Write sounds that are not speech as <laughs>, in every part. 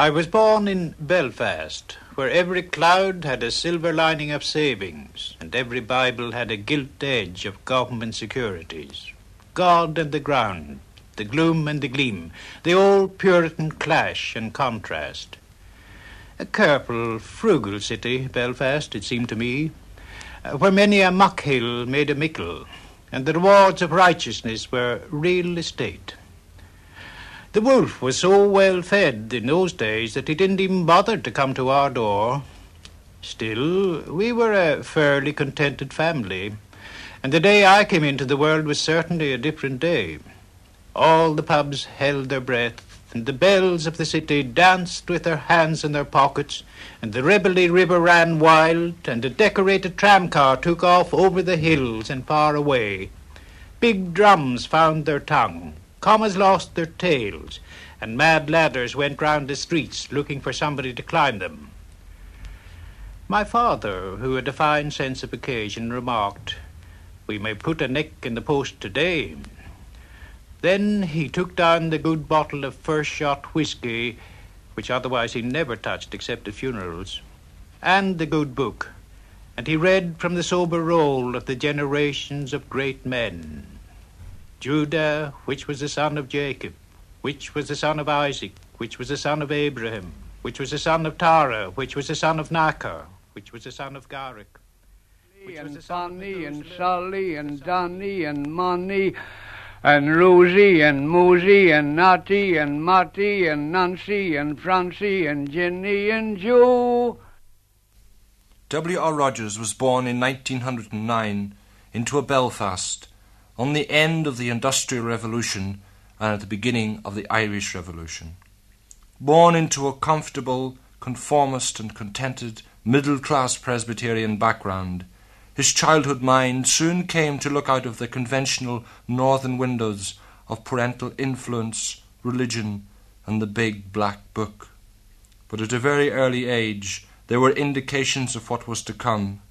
I was born in Belfast, where every cloud had a silver lining of savings, and every Bible had a gilt edge of government securities. God and the ground, the gloom and the gleam, the old Puritan clash and contrast. A careful, frugal city, Belfast, it seemed to me, uh, where many a muck hill made a mickle, and the rewards of righteousness were real estate. The wolf was so well fed in those days that he didn't even bother to come to our door. Still, we were a fairly contented family, and the day I came into the world was certainly a different day. All the pubs held their breath, and the bells of the city danced with their hands in their pockets, and the Ribbley River ran wild, and a decorated tramcar took off over the hills and far away. Big drums found their tongue, Commas lost their tails, and mad ladders went round the streets looking for somebody to climb them. My father, who had a fine sense of occasion, remarked, We may put a neck in the post today. Then he took down the good bottle of first shot whisky, which otherwise he never touched except at funerals, and the good book, and he read from the sober roll of the generations of great men. Judah, which was the son of Jacob, which was the son of Isaac, which was the son of Abraham, which was the son of Tara, which was the son of Nachor, which was the son of Garek. And Sonny and Sully and Donny and Money and Rosie and Mosey and Natty and Matty and Nancy and Francie and Jenny and Joe. W. R. Rodgers was born in 1909 into a Belfast on the end of the Industrial Revolution and at the beginning of the Irish Revolution. Born into a comfortable, conformist, and contented middle class Presbyterian background, his childhood mind soon came to look out of the conventional northern windows of parental influence, religion, and the big black book. But at a very early age, there were indications of what was to come.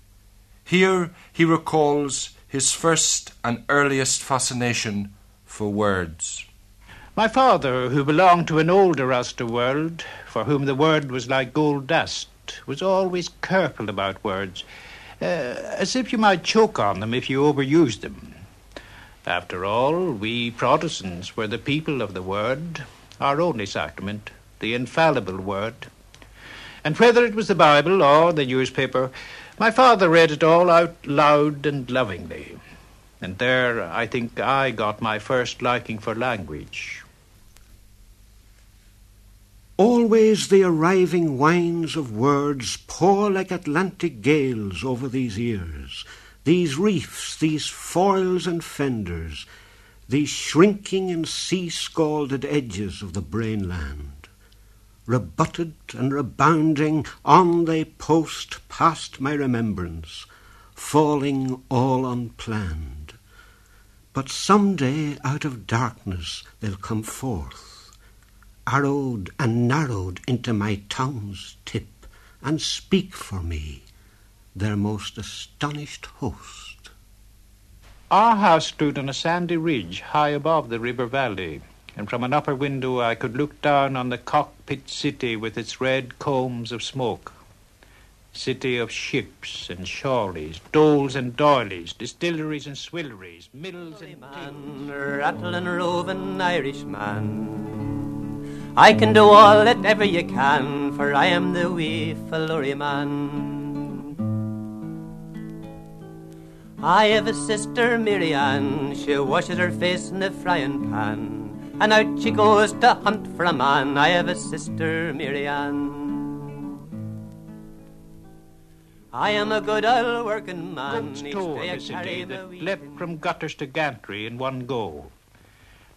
Here he recalls his first and earliest fascination for words. My father, who belonged to an older Ulster world, for whom the word was like gold dust, was always careful about words, uh, as if you might choke on them if you overused them. After all, we Protestants were the people of the word, our only sacrament, the infallible word. And whether it was the Bible or the newspaper, my father read it all out loud and lovingly. And there, I think, I got my first liking for language. Always the arriving wines of words pour like Atlantic gales over these ears, these reefs, these foils and fenders, these shrinking and sea scalded edges of the brainland rebutted and rebounding, on they post past my remembrance, falling all unplanned. But some day out of darkness they'll come forth, arrowed and narrowed into my tongue's tip, and speak for me, their most astonished host. Our house stood on a sandy ridge high above the river valley and from an upper window I could look down on the cockpit city with its red combs of smoke. City of ships and shawlies, doles and doilies, distilleries and swilleries, mills and man, rattling roving Irishman. I can do all that ever you can, for I am the wee Fillory man. I have a sister, Miriam, she washes her face in the frying pan and out she goes to hunt for a man. I have a sister, Miriam. I am a good old working man. Day a city that leapt from gutters to gantry in one go.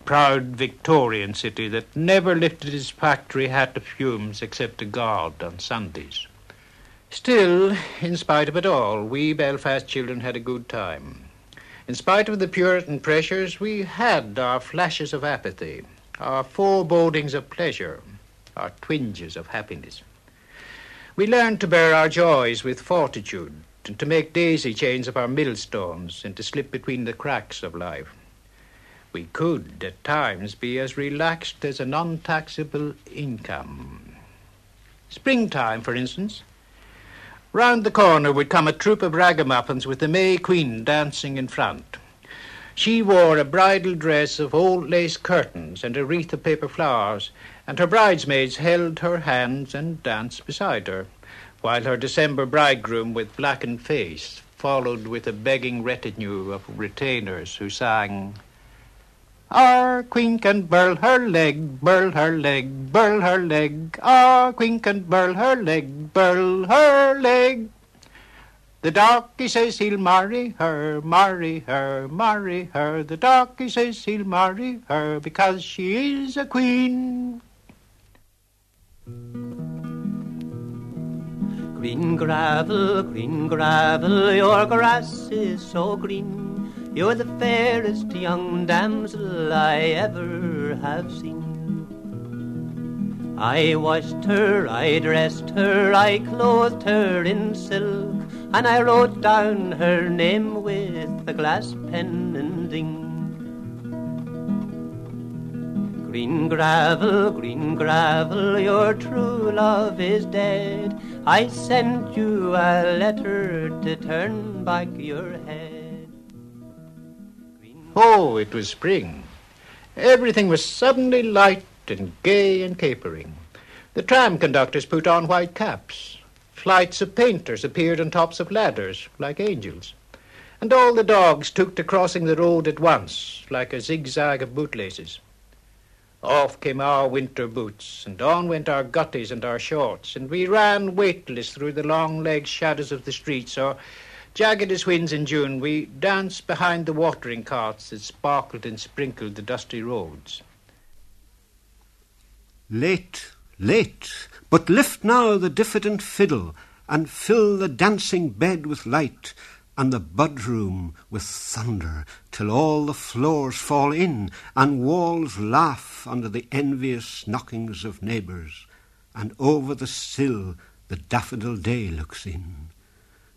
Proud Victorian city that never lifted its factory hat of fumes except to God on Sundays. Still, in spite of it all, we Belfast children had a good time. In spite of the Puritan pressures, we had our flashes of apathy, our forebodings of pleasure, our twinges of happiness. We learned to bear our joys with fortitude and to make daisy chains of our millstones and to slip between the cracks of life. We could, at times, be as relaxed as an untaxable income. Springtime, for instance. Round the corner would come a troop of ragamuffins with the May Queen dancing in front. She wore a bridal dress of old lace curtains and a wreath of paper flowers, and her bridesmaids held her hands and danced beside her, while her December bridegroom with blackened face followed with a begging retinue of retainers who sang, Our queen can burl her leg, burl her leg, burl her leg. Our queen can burl her leg, burl her leg. The darky says he'll marry her, marry her, marry her. The darky says he'll marry her because she is a queen. Green gravel, green gravel, your grass is so green. You're the fairest young damsel I ever have seen. I washed her, I dressed her, I clothed her in silk, and I wrote down her name with a glass pen and ink. Green gravel, green gravel, your true love is dead. I sent you a letter to turn back your head. Oh, it was spring. Everything was suddenly light and gay and capering. The tram conductors put on white caps. Flights of painters appeared on tops of ladders, like angels. And all the dogs took to crossing the road at once, like a zigzag of bootlaces. Off came our winter boots, and on went our gutties and our shorts, and we ran weightless through the long-legged shadows of the streets, or, jagged as winds in June, we danced behind the watering carts that sparkled and sprinkled the dusty roads. Late, late, but lift now the diffident fiddle, and fill the dancing bed with light, and the budroom with thunder, till all the floors fall in, and walls laugh under the envious knockings of neighbours, and over the sill the daffodil day looks in.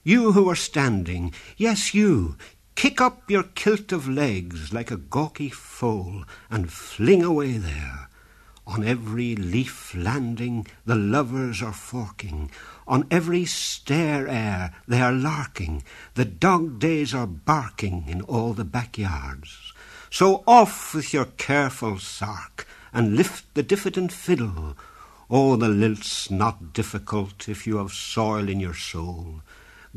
You who are standing, yes, you, kick up your kilt of legs like a gawky foal, and fling away there. On every leaf landing the lovers are forking, on every stair air they are larking, the dog days are barking in all the backyards. So off with your careful sark, and lift the diffident fiddle. Oh, the lilt's not difficult if you have soil in your soul.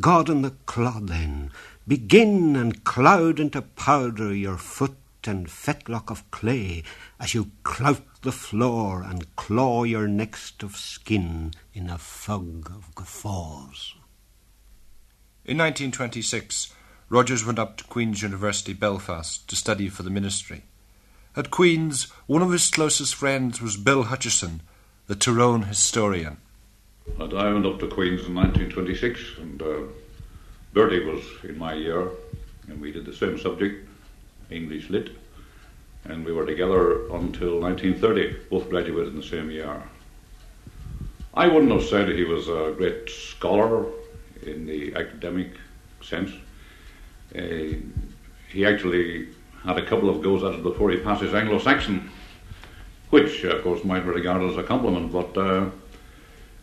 God in the clod then, begin and cloud into powder your foot and fetlock of clay as you clout the floor and claw your next of skin in a fog of guffaws. In 1926, Rodgers went up to Queen's University, Belfast, to study for the ministry. At Queen's, one of his closest friends was Bill Hutchison, the Tyrone historian. And I went up to Queen's in 1926, and uh, Bertie was in my year, and we did the same subject, English Lit and we were together until 1930, both graduated in the same year. I wouldn't have said he was a great scholar in the academic sense. Uh, he actually had a couple of goes at it before he passed his Anglo Saxon, which, of course, might be regarded as a compliment, but uh,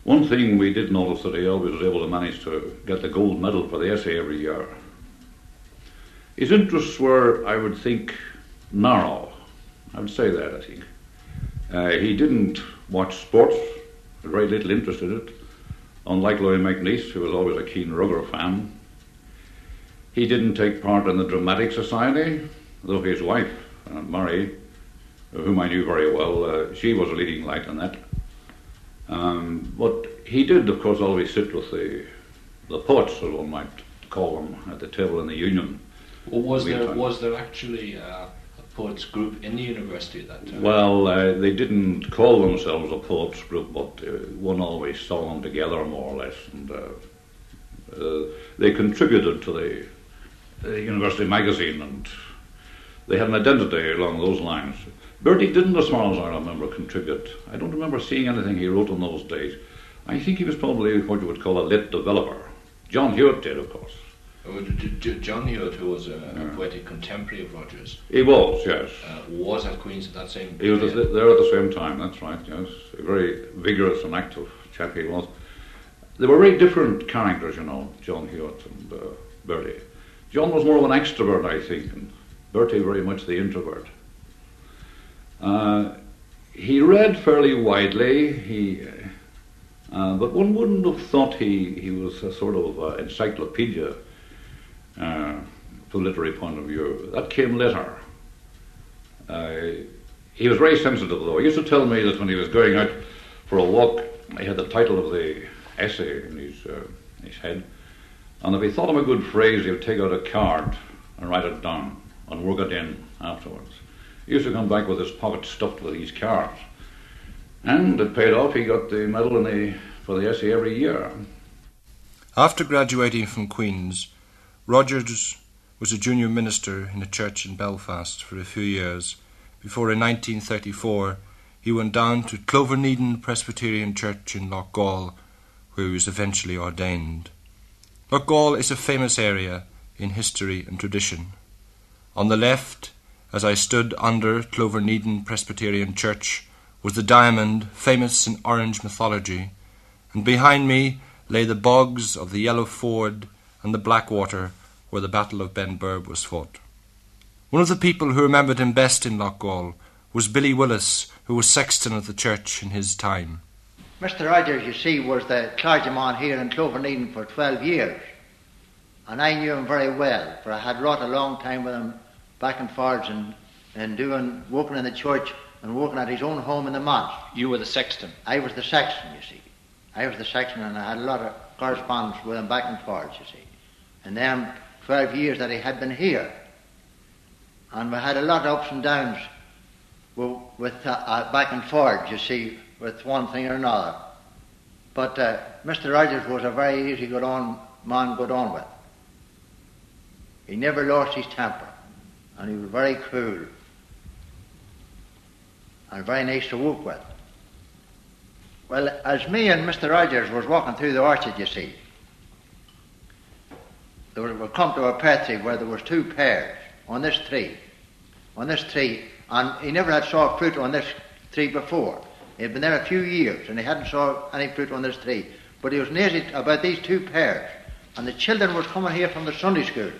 one thing we did notice that he always was able to manage to get the gold medal for the essay every year. His interests were, I would think, narrow. I would say that, I think. Uh, he didn't watch sports, had very little interest in it. Unlike Louis MacNeice, who was always a keen Rugger fan, he didn't take part in the Dramatic Society, though his wife, uh, Murray, whom I knew very well, uh, she was a leading light in that. Um, but he did, of course, always sit with the the poets, as one might call them, at the table in the Union. Well, was there was there actually uh, poets group in the university at that time? Well, uh, they didn't call themselves a poets group, but uh, one always saw them together more or less, and uh, uh they contributed to the, the, university magazine, and they had an identity along those lines. Bertie didn't, as far as I remember, contribute. I don't remember seeing anything he wrote in those days. I think he was probably what you would call a lit developer. John Hewitt did, of course. Oh, John Hewitt, who was a, yeah. a, poetic contemporary of Rodgers. He was, yes. Uh, was at Queen's at that same He was there at the same time, that's right, yes. A very vigorous and active chap he was. They were very different characters, you know, John Hewitt and uh, Bertie. John was more of an extrovert, I think, and Bertie very much the introvert. Uh, he read fairly widely, he, uh, but one wouldn't have thought he, he was a sort of uh, encyclopedia uh, from a literary point of view. That came later. Uh, he was very sensitive, though. He used to tell me that when he was going out for a walk, he had the title of the essay in his, uh, his head, and if he thought of a good phrase, he would take out a card and write it down and work it in afterwards. He used to come back with his pocket stuffed with these cards. And it paid off. He got the medal the, for the essay every year. After graduating from Queen's, Rodgers was a junior minister in a church in Belfast for a few years before in 1934 he went down to Cloveneden Presbyterian Church in Loughgall, where he was eventually ordained. Loughgall is a famous area in history and tradition. On the left, as I stood under Cloveneden Presbyterian Church, was the diamond famous in Orange mythology, and behind me lay the bogs of the Yellow Ford and the Blackwater, where the Battle of Benburb was fought. One of the people who remembered him best in Loughgall was Billy Willis, who was sexton of the church in his time. Mr. Rodgers, you see, was the clergyman here in Cloveneden for 12 years. And I knew him very well, for I had wrought a long time with him back and forwards and, and doing, working in the church and working at his own home in the manse. You were the sexton? I was the sexton, you see. I was the sexton and I had a lot of correspondence with him back and forwards, you see. And then 12 years that he had been here. And we had a lot of ups and downs with, with uh, uh, back and forwards, you see, with one thing or another. But uh, Mr. Rodgers was a very easy good on man good on with. He never lost his temper, and he was very cool and very nice to work with. Well, as me and Mr. Rodgers was walking through the orchard, you see, there we come to a pear tree where there was two pears on this tree, on this tree, and he never had saw fruit on this tree before. He had been there a few years, and he hadn't saw any fruit on this tree. But he was near about these two pears, and the children was coming here from the Sunday school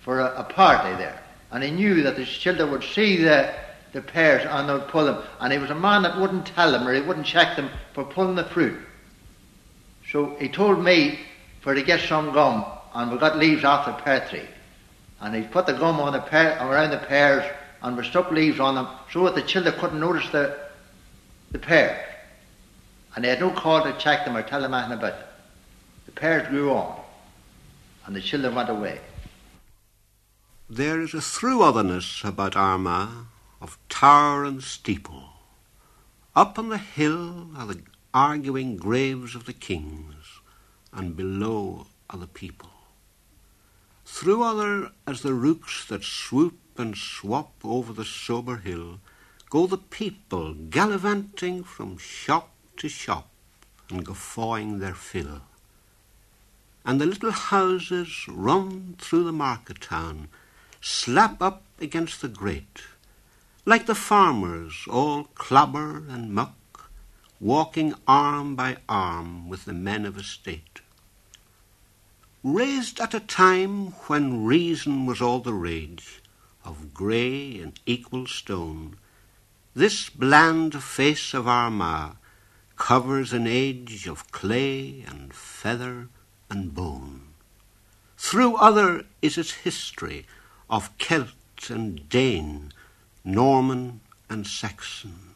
for a, a party there, and he knew that the children would see the the pears and they would pull them. And he was a man that wouldn't tell them or he wouldn't check them for pulling the fruit. So he told me for to get some gum, and we got leaves off the pear tree. And he put the gum on the pear, around the pears, and we stuck leaves on them so that the children couldn't notice the, the pears. And they had no call to check them or tell them anything about them. The pears grew on, and the children went away. There is a through otherness about Armagh of tower and steeple. Up on the hill are the arguing graves of the kings, and below are the people. Through other as the rooks that swoop and swap over the sober hill, go the people gallivanting from shop to shop and guffawing their fill. And the little houses run through the market town, slap up against the grate, like the farmers, all clobber and muck, walking arm by arm with the men of estate. Raised at a time when reason was all the rage, of grey and equal stone, this bland face of Armagh covers an age of clay and feather and bone. Through other is its history of Celt and Dane, Norman and Saxon,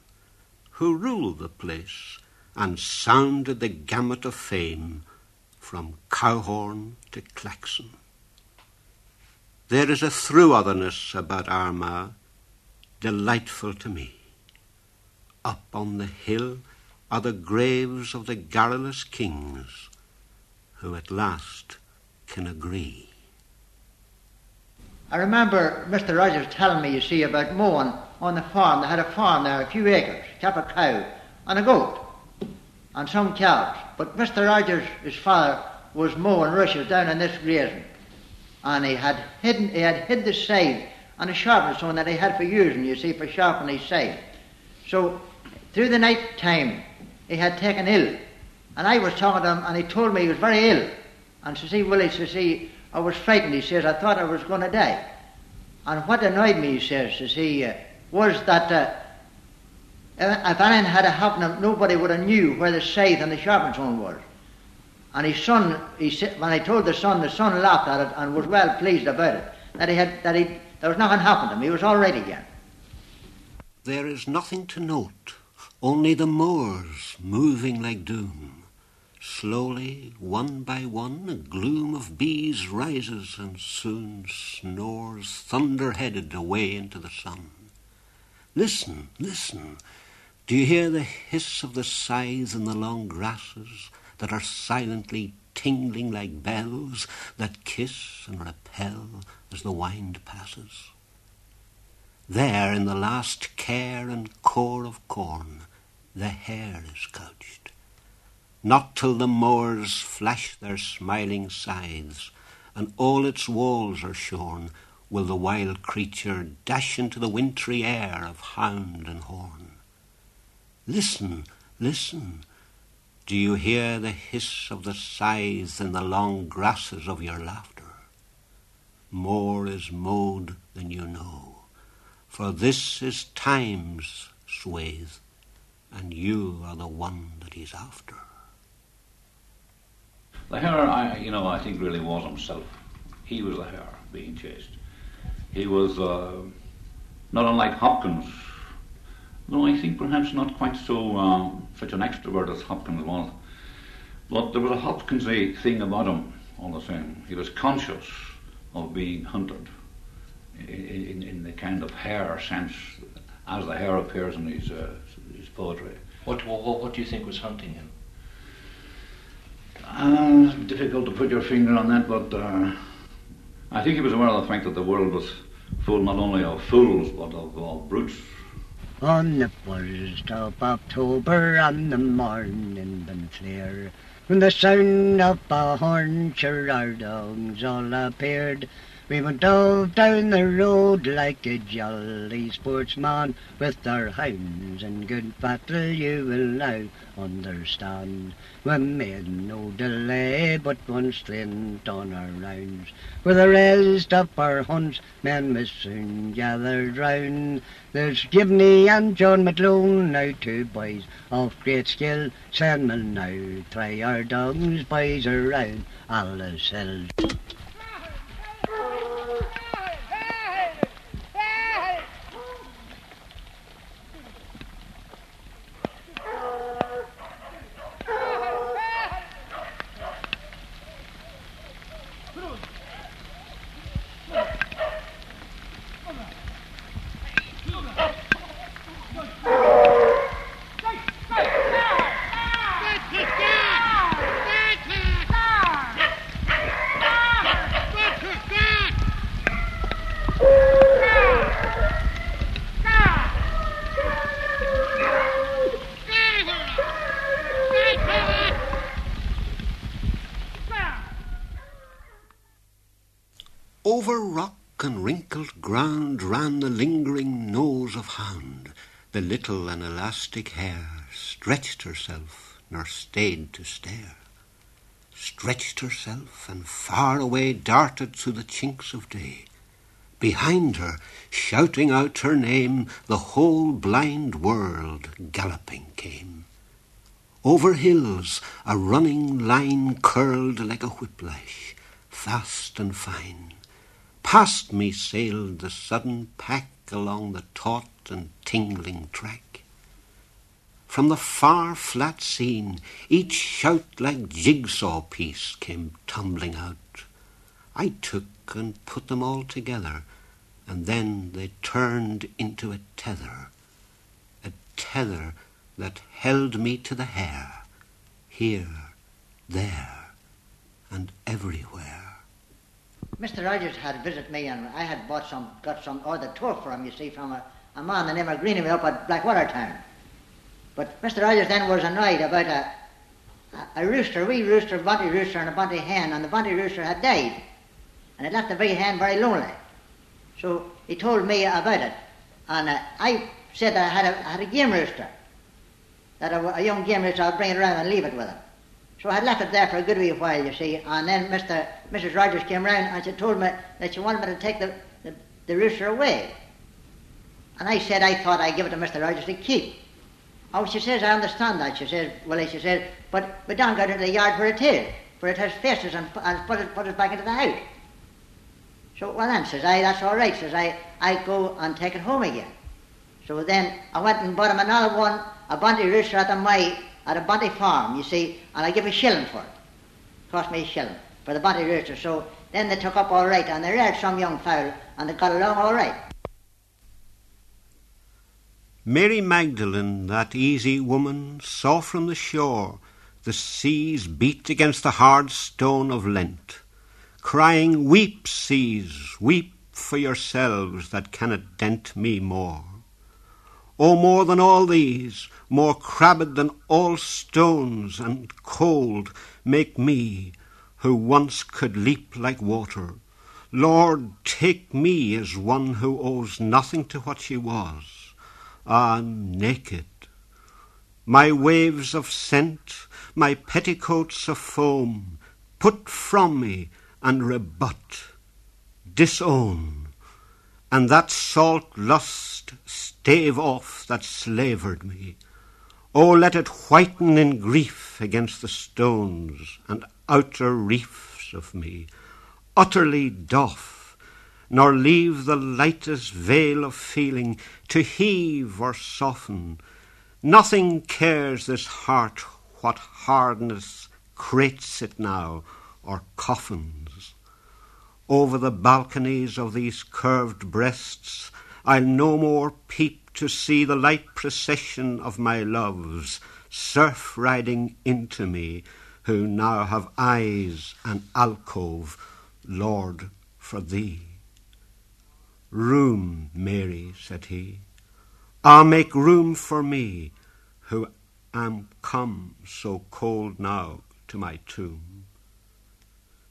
who ruled the place and sounded the gamut of fame from Cowhorn to Claxon. There is a through otherness about Armagh delightful to me. Up on the hill are the graves of the garrulous kings who at last can agree. I remember Mr. Rodgers telling me, you see, about mowing on the farm. They had a farm there, a few acres, kept a cow and a goat and some calves. But Mr. Rodgers, his father, was mowing rushes down in this grazing. and he had hidden, he had hid the scythe on a sharpening stone that he had for using, you see, for sharpening his scythe. So through the night time, he had taken ill, and I was talking to him, and he told me he was very ill. And to see Willie, to see, I was frightened. He says, I thought I was going to die. And what annoyed me, he says, is he, uh, was that uh, if anything had happened, nobody would have knew where the scythe and the sharpening stone was. And his son, he said, when I told the son, the son laughed at it and was well pleased about it. That he had, that he, there was nothing happened to him. He was all right again. There is nothing to note, only the moors moving like doom. Slowly, one by one, a gloom of bees rises and soon snores thunder-headed away into the sun. Listen, listen. Do you hear the hiss of the scythes in the long grasses? that are silently tingling like bells that kiss and repel as the wind passes. There, in the last care and core of corn, the hare is couched. Not till the moors flash their smiling scythes, and all its walls are shorn, will the wild creature dash into the wintry air of hound and horn. Listen, listen, do you hear the hiss of the scythes in the long grasses of your laughter? More is mowed than you know, for this is time's swathe, and you are the one that he's after. The hare, I, you know, I think really was himself. He was the hare being chased. He was uh, not unlike Hopkins, though I think perhaps not quite so uh, such an extrovert as Hopkins was. But there was a Hopkinsy thing about him all the same. He was conscious of being hunted in, in, in the kind of hare sense as the hare appears in his, uh, his poetry. What, what, what do you think was hunting him? Uh, difficult to put your finger on that, but uh, I think he was aware of the fact that the world was full not only of fools but of, of brutes. On the first of October on the morning clear, when the sound of a horn sure all appeared, we went off down the road like a jolly sportsman with our hounds and good battle you will now understand. We made no delay but one stint on our rounds. With the rest of our hunts men was soon gathered round. There's Gibney and John McLoone, now two boys of great skill. Send me now try our dogs boys around all the Over rock and wrinkled ground ran the lingering nose of hound. The little and elastic hare stretched herself, nor stayed to stare. Stretched herself, and far away darted through the chinks of day. Behind her, shouting out her name, the whole blind world galloping came. Over hills a running line curled like a whiplash, fast and fine. Past me sailed the sudden pack along the taut and tingling track. From the far flat scene, each shout like jigsaw piece came tumbling out. I took and put them all together, and then they turned into a tether, a tether that held me to the hair, here, there, and everywhere. Mr. Rodgers had visited me, and I had bought some, got some other turf for him, you see, from a, a man the name of Greenaway up at Blackwater Town. But Mr. Rodgers then was annoyed about a, a, a rooster, wee rooster, a bunty rooster, and a bunty hen, and the bunty rooster had died. and it left the very hen very lonely. So he told me about it, and uh, I said I had a, I had a game rooster, that a, a young game rooster, I'd bring it around and leave it with him. So I left it there for a good wee while, you see, and then Mr. Mrs. Rodgers came round and she told me that she wanted me to take the, the, the rooster away. And I said I thought I'd give it to Mr. Rodgers to keep. Oh, she says, I understand that. She says, well, she says, but we don't go to the yard where it is, for it has faces and, and put, it, put it back into the house. So, well then, says I, that's all right, says I, I go and take it home again. So then I went and bought him another one, a bunty rooster at the my, at a bunty farm, you see, and I give a shilling for it. Cost me a shilling for the bunty rooster. So then they took up all right, and they reared some young fowl, and they got along all right. Mary Magdalene, that easy woman, saw from the shore the seas beat against the hard stone of Lent, crying, Weep, seas, weep for yourselves that cannot dent me more. O more than all these, more crabbed than all stones and cold, make me, who once could leap like water. Lord, take me as one who owes nothing to what she was ah, naked. My waves of scent, my petticoats of foam, put from me and rebut, disown, and that salt lust stave off that slavered me. Oh, let it whiten in grief against the stones and outer reefs of me, utterly doff nor leave the lightest veil of feeling to heave or soften. Nothing cares this heart what hardness crates it now or coffins. Over the balconies of these curved breasts I'll no more peep to see the light procession of my loves surf riding into me, who now have eyes and alcove, Lord, for thee. Room, Mary, said he. Ah, make room for me, who am come so cold now to my tomb.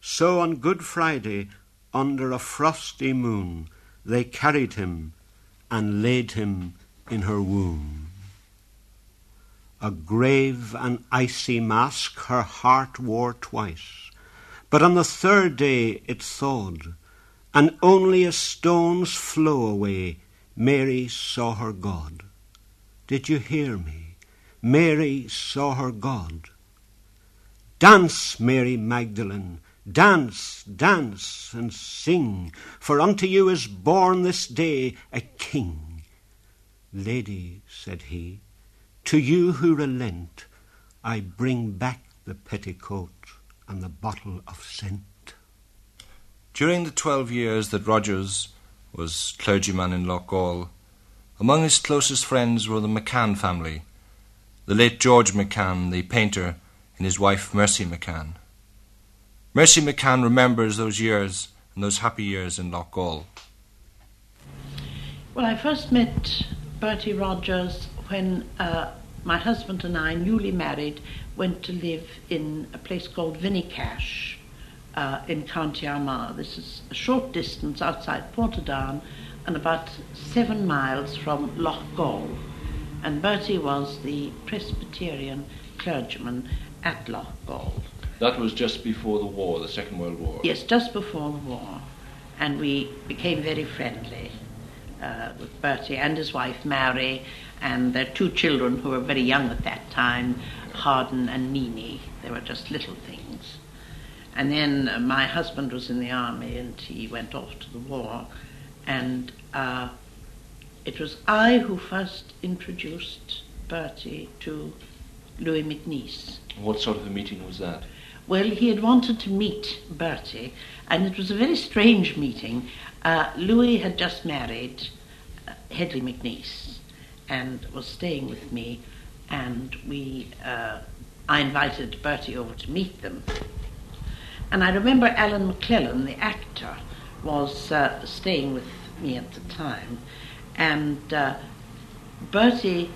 So on Good Friday, under a frosty moon, they carried him and laid him in her womb. A grave and icy mask her heart wore twice, but on the third day it thawed and only a stone's flow away Mary saw her God. Did you hear me? Mary saw her God. Dance, Mary Magdalene, dance, dance, and sing, for unto you is born this day a King. Lady, said he, to you who relent, I bring back the petticoat and the bottle of scent. During the twelve years that Rodgers was clergyman in Loughgall, among his closest friends were the McCann family, the late George McCann, the painter, and his wife Mercy McCann. Mercy McCann remembers those years and those happy years in Loughgall. Well, I first met Bertie Rodgers when uh, my husband and I, newly married, went to live in a place called Vinecash uh, in County Armagh. This is a short distance outside Portadown and about seven miles from Loughgall. And Bertie was the Presbyterian clergyman at Loughgall. That was just before the war, the Second World War? Yes, just before the war. And we became very friendly uh, with Bertie and his wife Mary and their two children who were very young at that time, Harden and Nini. They were just little things. And then uh, my husband was in the army and he went off to the war. And uh, it was I who first introduced Bertie to Louis MacNeice. What sort of a meeting was that? Well, he had wanted to meet Bertie, and it was a very strange meeting. Uh, Louis had just married uh, Hedli MacNeice and was staying with me, and we, uh, I invited Bertie over to meet them. And I remember Alan McClelland, the actor, was uh, staying with me at the time. And uh, Bertie,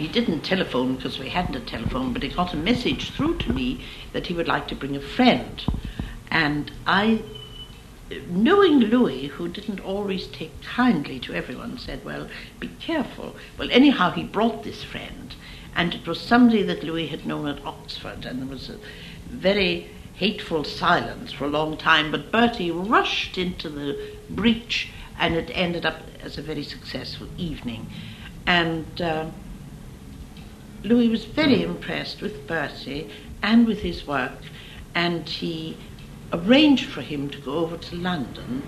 he didn't telephone because we hadn't a telephone, but he got a message through to me that he would like to bring a friend. And I knowing Louis, who didn't always take kindly to everyone, said, Well, be careful. Well, anyhow, he brought this friend, and it was somebody that Louis had known at Oxford, and there was a very hateful silence for a long time, but Bertie rushed into the breach, and it ended up as a very successful evening. And uh, Louis was very impressed with Bertie and with his work, and he arranged for him to go over to London,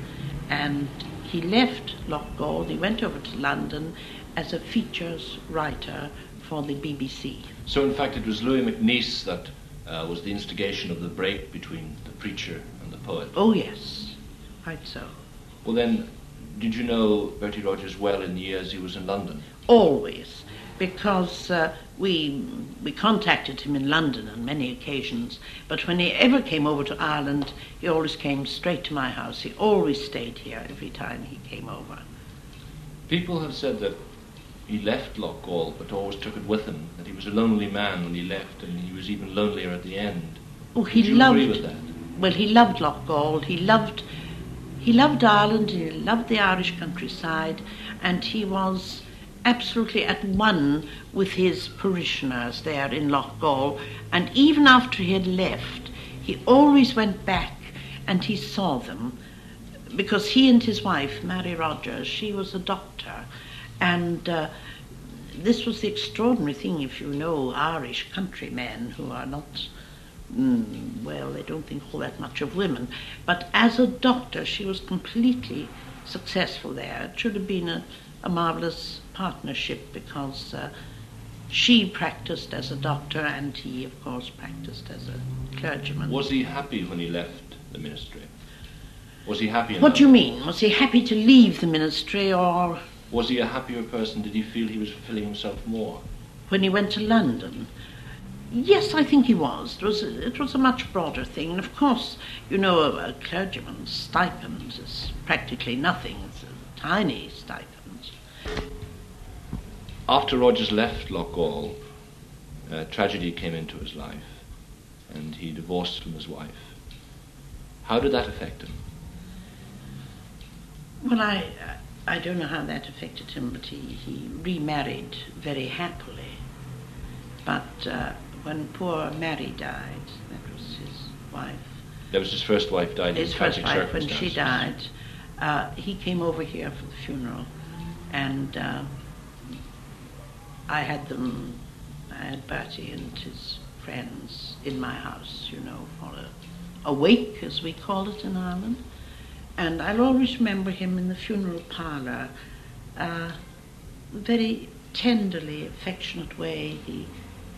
and he left Loughgall, he went over to London as a features writer for the BBC. So, in fact, it was Louis MacNeice that uh, was the instigation of the break between the preacher and the poet. Oh, yes, quite so. Well, then, did you know Bertie Rodgers well in the years he was in London? Always because uh, we, we contacted him in London on many occasions, but when he ever came over to Ireland, he always came straight to my house. He always stayed here every time he came over. People have said that he left Loughgall, but always took it with him, that he was a lonely man when he left, and he was even lonelier at the end. Oh, he you loved. agree with that? Well, he loved Loughgall. He loved. He loved Ireland. He loved the Irish countryside, and he was absolutely at one with his parishioners there in Loughgall. And even after he had left, he always went back and he saw them because he and his wife, Mary Rodgers, she was a doctor. And uh, this was the extraordinary thing, if you know Irish countrymen who are not, mm, well, they don't think all that much of women. But as a doctor, she was completely successful there. It should have been a, a marvelous partnership because uh, she practiced as a doctor and he, of course, practiced as a clergyman. Was he happy when he left the ministry? Was he happy? What do you mean? Was he happy to leave the ministry or Was he a happier person? Did he feel he was fulfilling himself more? when he went to London? Yes, I think he was. It was a, it was a much broader thing. And of course, you know, a, a clergyman's stipend is practically nothing. It's a tiny. After Rodgers left Loughgall, uh, tragedy came into his life, and he divorced from his wife. How did that affect him? Well, I, I don't know how that affected him, but he, he remarried very happily. But uh, when poor Mary died, that was his wife, That was his first wife died his in first tragic wife, when she died, uh, he came over here for the funeral, and uh, I had them, I had Bertie and his friends in my house, you know, for a, a wake, as we call it in Ireland. And I'll always remember him in the funeral parlour, uh, very tenderly, affectionate way. He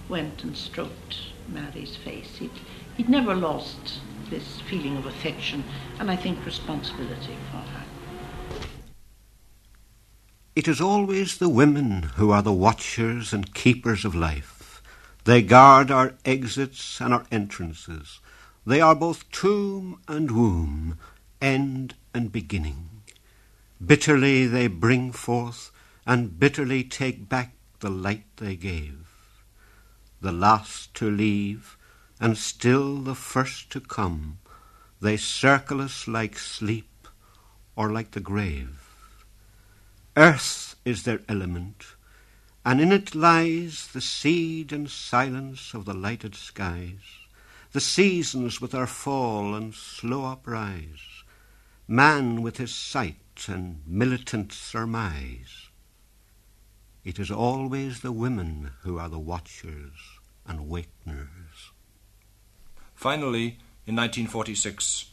went and stroked Mary's face. He'd, he'd never lost this feeling of affection and I think responsibility for her. It is always the women who are the watchers and keepers of life. They guard our exits and our entrances. They are both tomb and womb, end and beginning. Bitterly they bring forth and bitterly take back the light they gave. The last to leave and still the first to come, they circle us like sleep or like the grave. Earth is their element, and in it lies the seed and silence of the lighted skies, the seasons with their fall and slow uprise, man with his sight and militant surmise. It is always the women who are the watchers and wakeners. Finally, in 1946,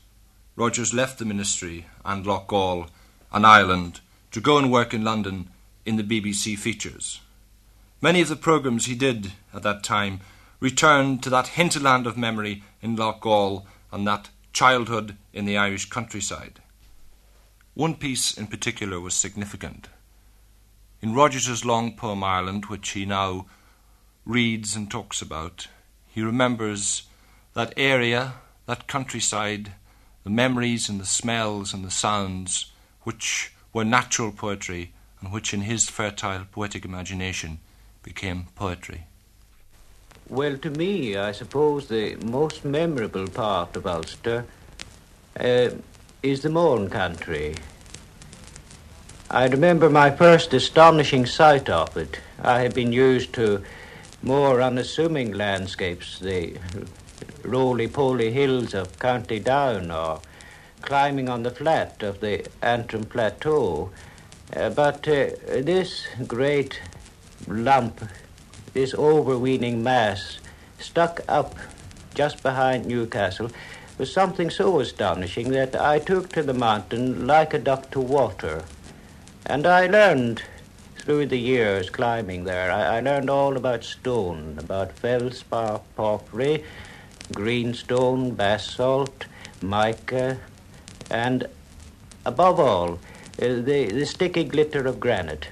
Rodgers left the ministry and Loughgall an Ireland to go and work in London in the BBC features. Many of the programmes he did at that time returned to that hinterland of memory in Loughgall and that childhood in the Irish countryside. One piece in particular was significant. In Rodgers's long poem Ireland, which he now reads and talks about, he remembers that area, that countryside, the memories and the smells and the sounds which were natural poetry and which in his fertile poetic imagination became poetry. Well, to me, I suppose the most memorable part of Ulster uh, is the Mourne country. I remember my first astonishing sight of it. I had been used to more unassuming landscapes, the roly-poly hills of County Down or climbing on the flat of the Antrim Plateau. Uh, but uh, this great lump, this overweening mass, stuck up just behind Newcastle, was something so astonishing that I took to the mountain like a duck to water. And I learned through the years climbing there, I, I learned all about stone, about feldspar porphyry, greenstone, basalt, mica, and above all, uh, the, the sticky glitter of granite.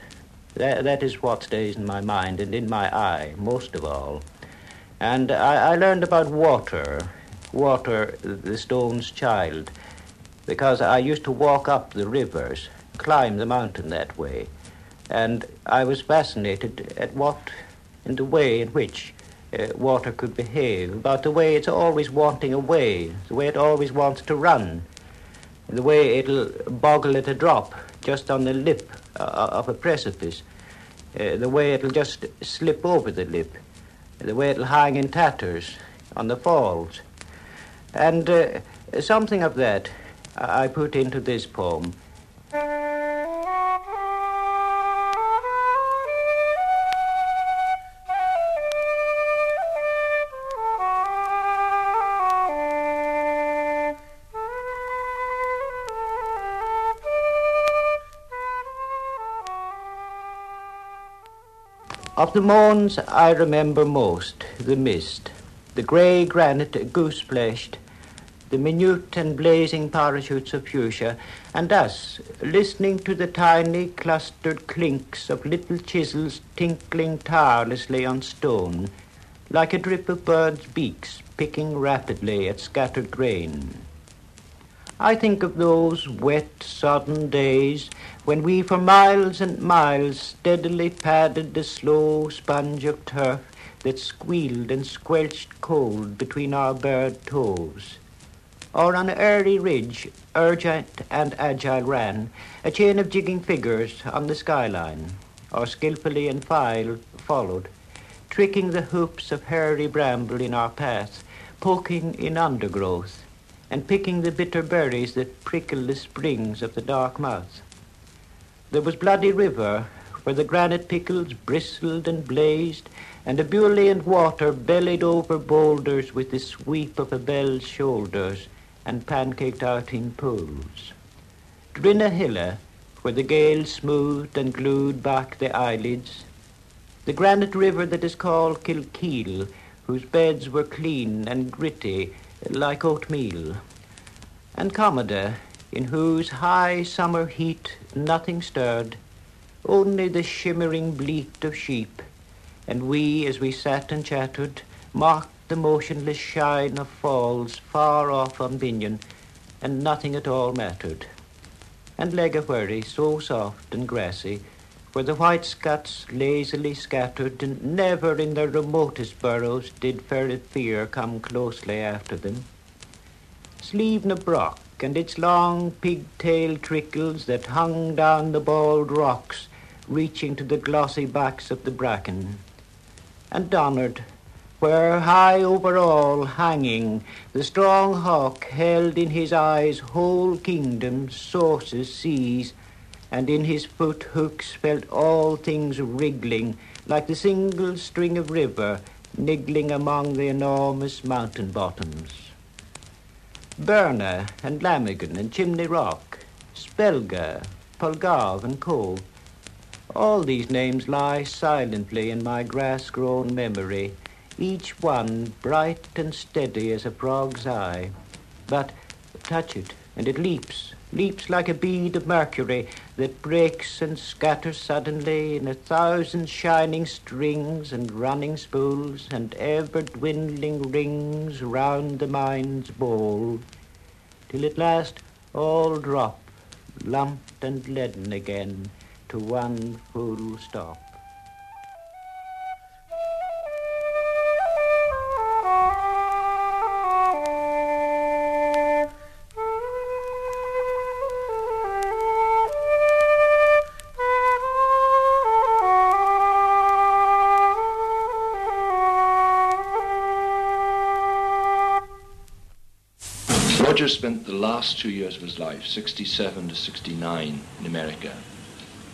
That, that is what stays in my mind and in my eye, most of all. And I, I learned about water, water, the stone's child, because I used to walk up the rivers, climb the mountain that way, and I was fascinated at what, in the way in which uh, water could behave, about the way it's always wanting a way, the way it always wants to run, the way it'll boggle at a drop just on the lip uh, of a precipice, uh, the way it'll just slip over the lip, the way it'll hang in tatters on the falls. And uh, something of that I put into this poem. Of the Mournes I remember most the mist, the grey granite goose-fleshed, the minute and blazing parachutes of fuchsia, and us listening to the tiny clustered clinks of little chisels tinkling tirelessly on stone, like a drip of birds' beaks picking rapidly at scattered grain. I think of those wet, sodden days when we for miles and miles steadily padded the slow sponge of turf that squealed and squelched cold between our bared toes. Or on a airy ridge, urgent and agile ran a chain of jigging figures on the skyline, or skilfully in file followed, tricking the hoops of hairy bramble in our path, poking in undergrowth, and picking the bitter berries that prickle the springs of the dark mouth. There was Bloody River, where the granite pickles bristled and blazed, and ebullient water bellied over boulders with the sweep of a bell's shoulders and pancaked out in pools. Drinnahilla, where the gale smoothed and glued back the eyelids. The granite river that is called Kilkeel, whose beds were clean and gritty like oatmeal, and Commedagh, in whose high summer heat nothing stirred, only the shimmering bleat of sheep, and we, as we sat and chattered, marked the motionless shine of falls far off on Binnian, and nothing at all mattered. And Leggahwurry, so soft and grassy, where the white scuts lazily scattered, and never in their remotest burrows did ferret fear come closely after them. Slievna Brock and its long pigtail trickles that hung down the bald rocks, reaching to the glossy backs of the bracken. And Donard, where high over all hanging, the strong hawk held in his eyes whole kingdoms, sources, seas, and in his foot hooks felt all things wriggling, like the single string of river niggling among the enormous mountain bottoms. Bearnagh and Lamagan and Chimney Rock, Spelga, Polgarv and Cove. All these names lie silently in my grass-grown memory, each one bright and steady as a frog's eye. But touch it, and it leaps, leaps like a bead of mercury that breaks and scatters suddenly in a thousand shining strings and running spools and ever dwindling rings round the mind's bowl, till at last all drop, lumped and leaden again, to one full stop. Spent the last two years of his life, 67 to 69, in America.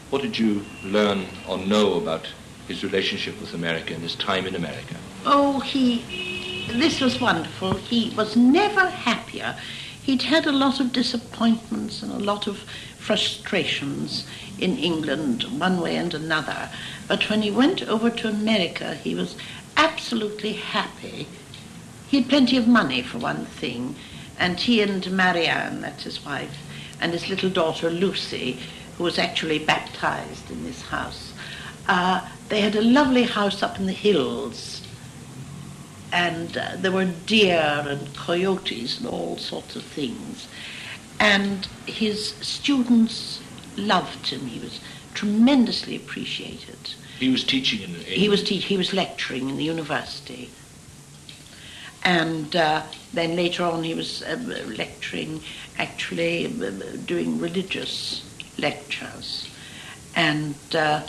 What did you learn or know about his relationship with America and his time in America? Oh, he. This was wonderful. He was never happier. He'd had a lot of disappointments and a lot of frustrations in England, one way and another. But when he went over to America, he was absolutely happy. He had plenty of money, for one thing, and he and Marianne, that's his wife, and his little daughter Lucy, who was actually baptized in this house, uh, they had a lovely house up in the hills. And uh, there were deer and coyotes and all sorts of things. And his students loved him. He was tremendously appreciated. He was teaching in. He was te- he was lecturing in the university, and uh, then later on he was uh, lecturing, actually uh, doing religious lectures, and uh,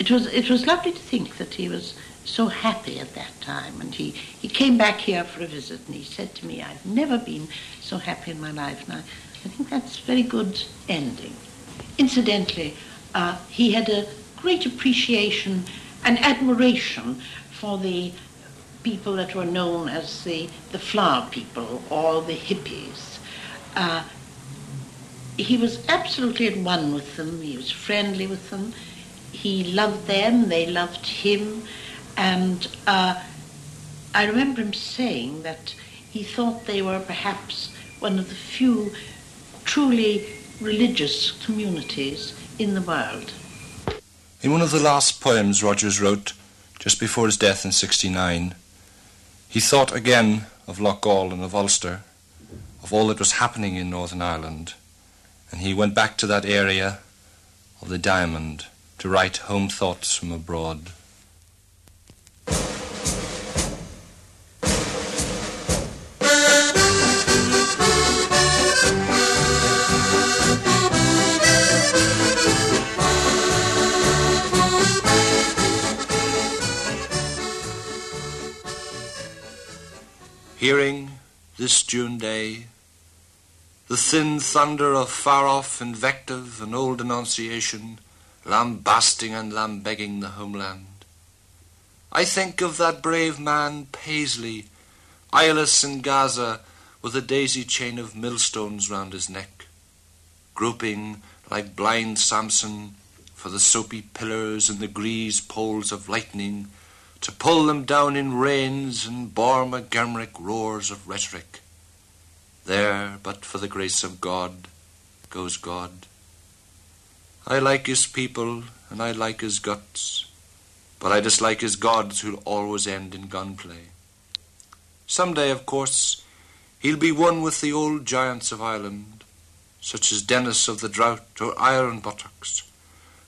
it was it was lovely to think that he was so happy at that time. And he, he came back here for a visit, and he said to me, "I've never been so happy in my life." And I, I think that's a very good ending. Incidentally, uh, he had a great appreciation and admiration for the people that were known as the, the flower people or the hippies. Uh, he was absolutely at one with them. He was friendly with them. He loved them. They loved him. And uh, I remember him saying that he thought they were perhaps one of the few truly religious communities in the world. In one of the last poems Rodgers wrote, just before his death in 69, he thought again of Loughgall and of Ulster, of all that was happening in Northern Ireland, and he went back to that area of the diamond to write home thoughts from abroad. Hearing this June day the thin thunder of far off invective and old denunciation, lambasting and lambegging the homeland. I think of that brave man Paisley, eyeless in Gaza, with a daisy chain of millstones round his neck, groping like blind Samson for the soapy pillars and the grease poles of lightning, to pull them down in rains and bore McGemrick roars of rhetoric. There, but for the grace of God, goes God. I like his people, and I like his guts, but I dislike his gods who'll always end in gunplay. Some day, of course, he'll be one with the old giants of Ireland, such as Dennis of the Drought or Iron Buttocks,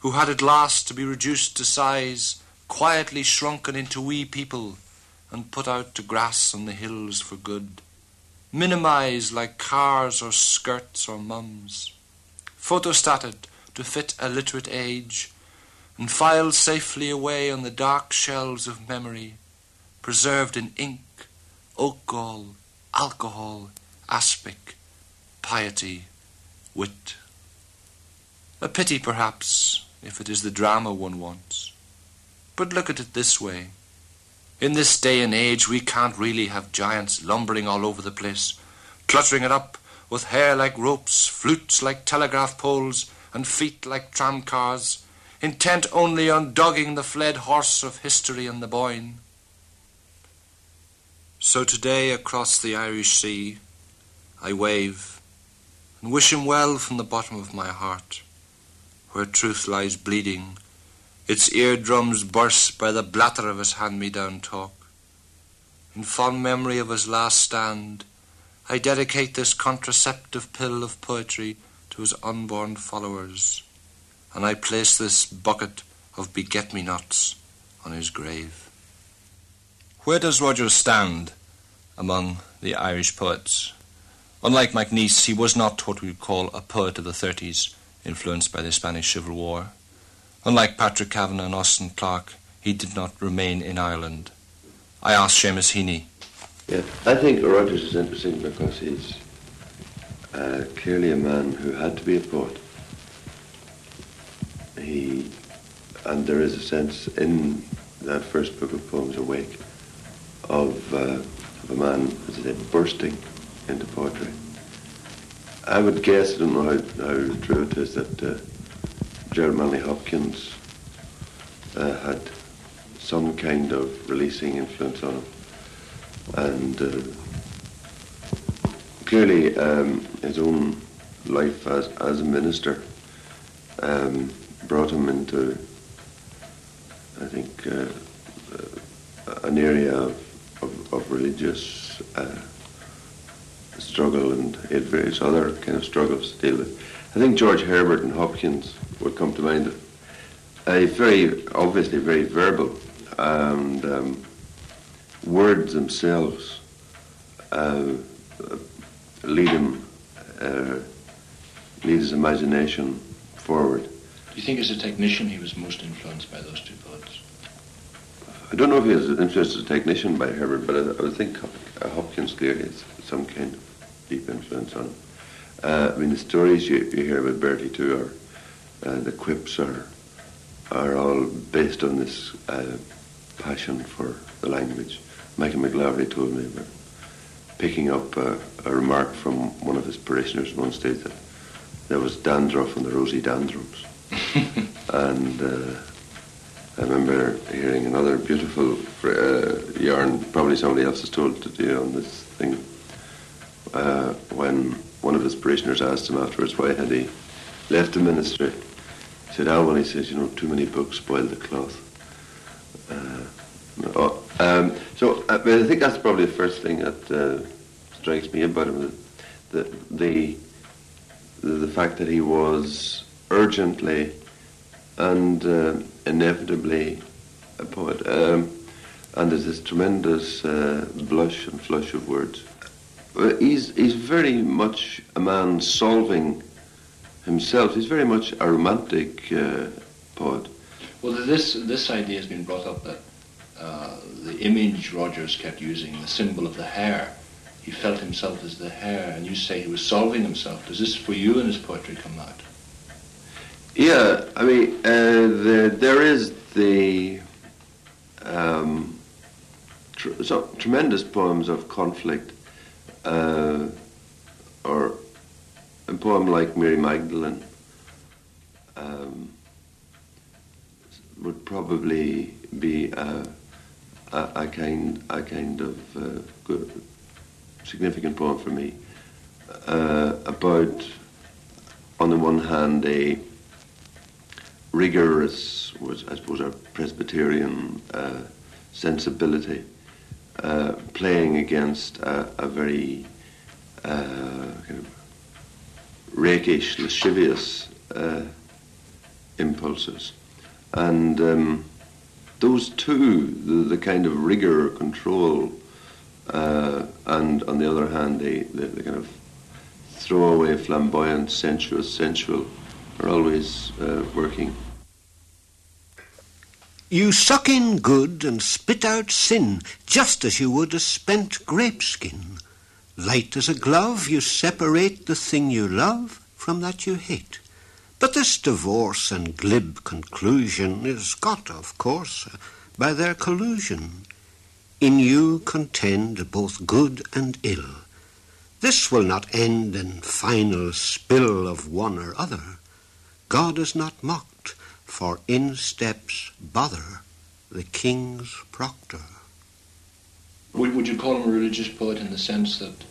who had at last to be reduced to size, quietly shrunken into wee people, and put out to grass on the hills for good minimized like cars or skirts or mums, photostated to fit a literate age, and filed safely away on the dark shelves of memory, preserved in ink, oak gall, alcohol, aspic, piety, wit. A pity, perhaps, if it is the drama one wants. But look at it this way. In this day and age, we can't really have giants lumbering all over the place, cluttering it up with hair like ropes, flutes like telegraph poles, and feet like tram cars, intent only on dogging the fled horse of history and the Boyne. So today, across the Irish Sea, I wave and wish him well from the bottom of my heart, where truth lies bleeding its eardrums burst by the blatter of his hand-me-down talk. In fond memory of his last stand, I dedicate this contraceptive pill of poetry to his unborn followers, and I place this bucket of beget-me-nots on his grave. Where does Rodgers stand among the Irish poets? Unlike MacNeice, he was not what we would call a poet of the 30s, influenced by the Spanish Civil War. Unlike Patrick Kavanagh and Austin Clarke, he did not remain in Ireland. I asked Seamus Heaney. Yeah, I think Rodgers is interesting because he's uh, clearly a man who had to be a poet. He, and there is a sense in that first book of poems, Awake, of, uh, of a man, as I said, bursting into poetry. I would guess, I don't know how, how true it is, that uh, Manley Hopkins uh, had some kind of releasing influence on him. And uh, clearly um, his own life as, as a minister um, brought him into, I think, uh, uh, an area of, of, of religious uh, struggle and various other kind of struggles to deal with. I think George Herbert and Hopkins would come to mind. Uh, very, obviously very verbal and um, words themselves uh, lead him, uh, lead his imagination forward. Do you think as a technician he was most influenced by those two poets? I don't know if he was influenced as a technician by Herbert, but I, I would think Hopkins clearly has some kind of deep influence on him. Uh, I mean, the stories you, you hear about Bertie too are, uh, the quips are, are all based on this uh, passion for the language. Michael McLaughlin told me about picking up a, a remark from one of his parishioners one stage that there was dandruff on the rosy dandrums. <laughs> and uh, I remember hearing another beautiful uh, yarn, probably somebody else has told to do on this thing, uh, when one of his parishioners asked him afterwards why had he left the ministry. Said, well, he says, you know, too many books spoil the cloth. Uh, oh, um, so uh, I think that's probably the first thing that uh, strikes me about him, the, the, the, fact that he was urgently and uh, inevitably a poet. Um, and there's this tremendous uh, blush and flush of words. He's, he's very much a man solving himself. He's very much a romantic uh, poet. Well, this, this idea has been brought up that uh, the image Rodgers kept using, the symbol of the hare, he felt himself as the hare, and you say he was solving himself. Does this, for you, in his poetry come out? Yeah, I mean, uh, the, there is the um, tr- so, tremendous poems of conflict, uh, or a poem like Mary Magdalene um, would probably be a, a, a, kind a kind of uh, good, significant poem for me. Uh, about, on the one hand, a rigorous, was I suppose, a Presbyterian uh, sensibility, uh, playing against a, a very uh, kind of rakish, lascivious uh, impulses, and um, those two, the, the, kind of rigor, control, uh, and on the other hand, the, the, the kind of throwaway, flamboyant, sensuous, sensual are always uh, working. You suck in good and spit out sin, just as you would a spent grape skin. Light as a glove, you separate the thing you love from that you hate. But this divorce and glib conclusion is got, of course, uh, by their collusion. In you contend both good and ill. This will not end in final spill of one or other. God is not mocked, for in steps Bother, the king's proctor. Would, would you call him a religious poet in the sense that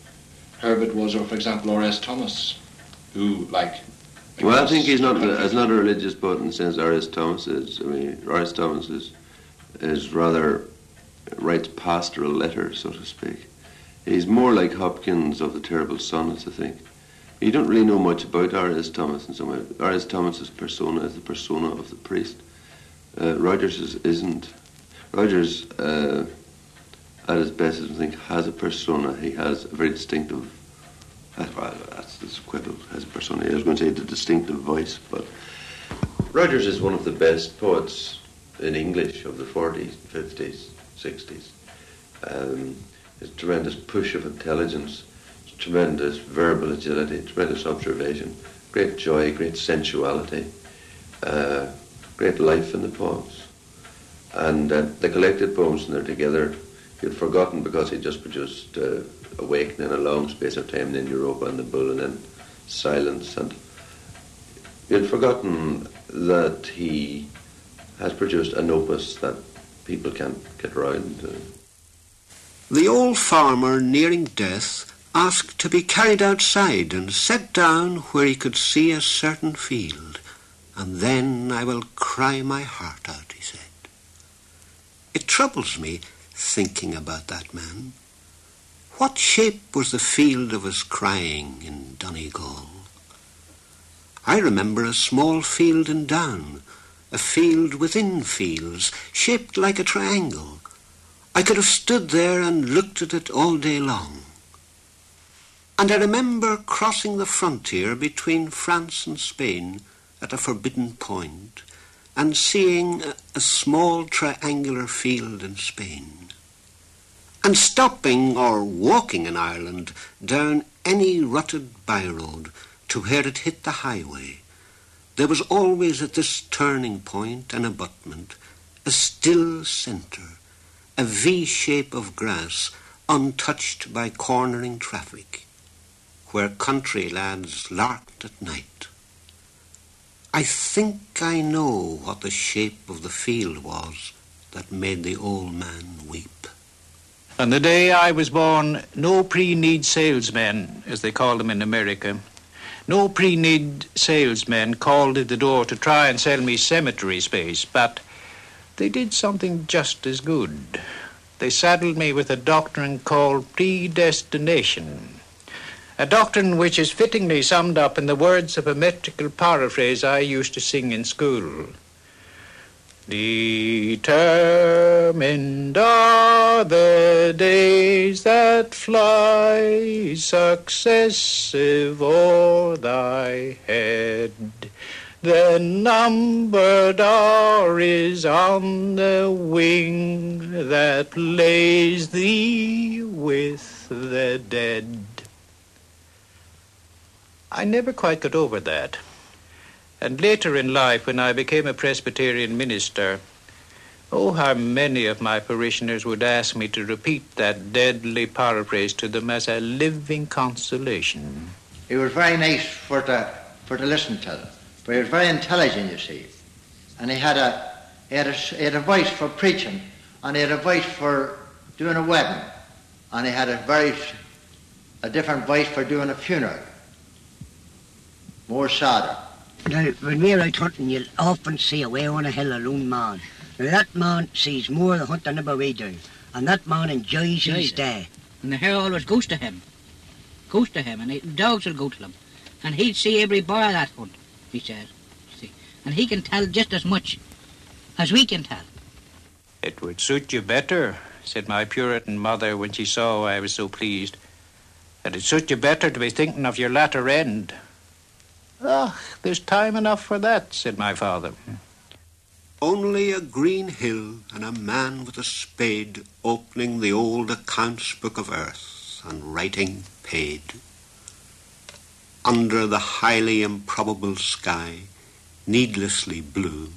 Herbert was, or for example, R.S. Thomas, who, like... Well, I think he's not, a, he's not a religious poet in the sense R.S. Thomas is. I mean, R.S. Thomas is, is rather, writes pastoral letters, so to speak. He's more like Hopkins of the Terrible Sonnets, I think. You don't really know much about R.S. Thomas in some way. R.S. Thomas's persona is the persona of the priest. Uh, Rodgers is, isn't. Rodgers, uh, at his best, I think, has a persona. He has a very distinctive. That's the quite has a persona. I was going to say the distinctive voice, but Rodgers is one of the best poets in English of the 40s, 50s, 60s. Um, his tremendous push of intelligence, tremendous verbal agility, tremendous observation, great joy, great sensuality, uh, great life in the poems. And uh, the collected poems and they're together, you'd forgotten because he just produced uh, Awakening a long space of time, then Europa and the Bull, and then Silence. And you'd forgotten that he has produced an opus that people can't get round. The old farmer, nearing death, asked to be carried outside and set down where he could see a certain field, and then I will cry my heart out, he said. It troubles me thinking about that man. What shape was the field of his crying in Donegal? I remember a small field in Down, a field within fields, shaped like a triangle. I could have stood there and looked at it all day long. And I remember crossing the frontier between France and Spain at a forbidden point and seeing a, a small triangular field in Spain and stopping or walking in Ireland down any rutted byroad to where it hit the highway, there was always at this turning point an abutment a still centre, a V shape of grass untouched by cornering traffic, where country lads larked at night. I think I know what the shape of the field was that made the old man weep. On the day I was born, no pre-need salesmen, as they call them in America, no pre-need salesmen called at the door to try and sell me cemetery space, but they did something just as good. They saddled me with a doctrine called predestination. A doctrine which is fittingly summed up in the words of a metrical paraphrase I used to sing in school. Determined are the days that fly successive o'er thy head. The numbered hour is on the wing that lays thee with the dead. I never quite got over that. And later in life, when I became a Presbyterian minister, oh, how many of my parishioners would ask me to repeat that deadly paraphrase to them as a living consolation. He was very nice for to, for to listen to, but he was very intelligent, you see. And he had a, he had a, he had a voice for preaching, and he had a voice for doing a wedding, and he had a very, a different voice for doing a funeral. More sadder. Now, when we're out hunting, you'll often see away on a hill a lone man. Now, that man sees more of the hunt than ever we do, and that man enjoys his day. And the hare always goes to him. Goes to him, and the dogs will go to him. And he'd see every bar of that hunt, he says. See? And he can tell just as much as we can tell. It would suit you better, said my Puritan mother when she saw I was so pleased. That It'd suit you better to be thinking of your latter end. Ah, there's time enough for that, said my father. Only a green hill and a man with a spade opening the old accounts book of earth and writing paid. Under the highly improbable sky, needlessly blue,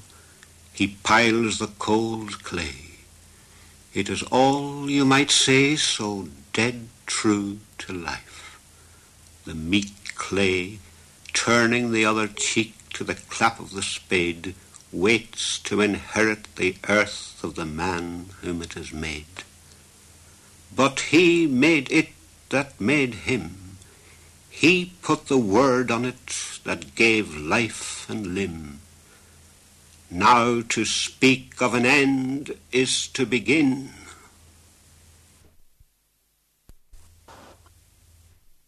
he piles the cold clay. It is all, you might say, so dead true to life. The meek clay turning the other cheek to the clap of the spade, waits to inherit the earth of the man whom it has made. But he made it that made him. He put the word on it that gave life and limb. Now to speak of an end is to begin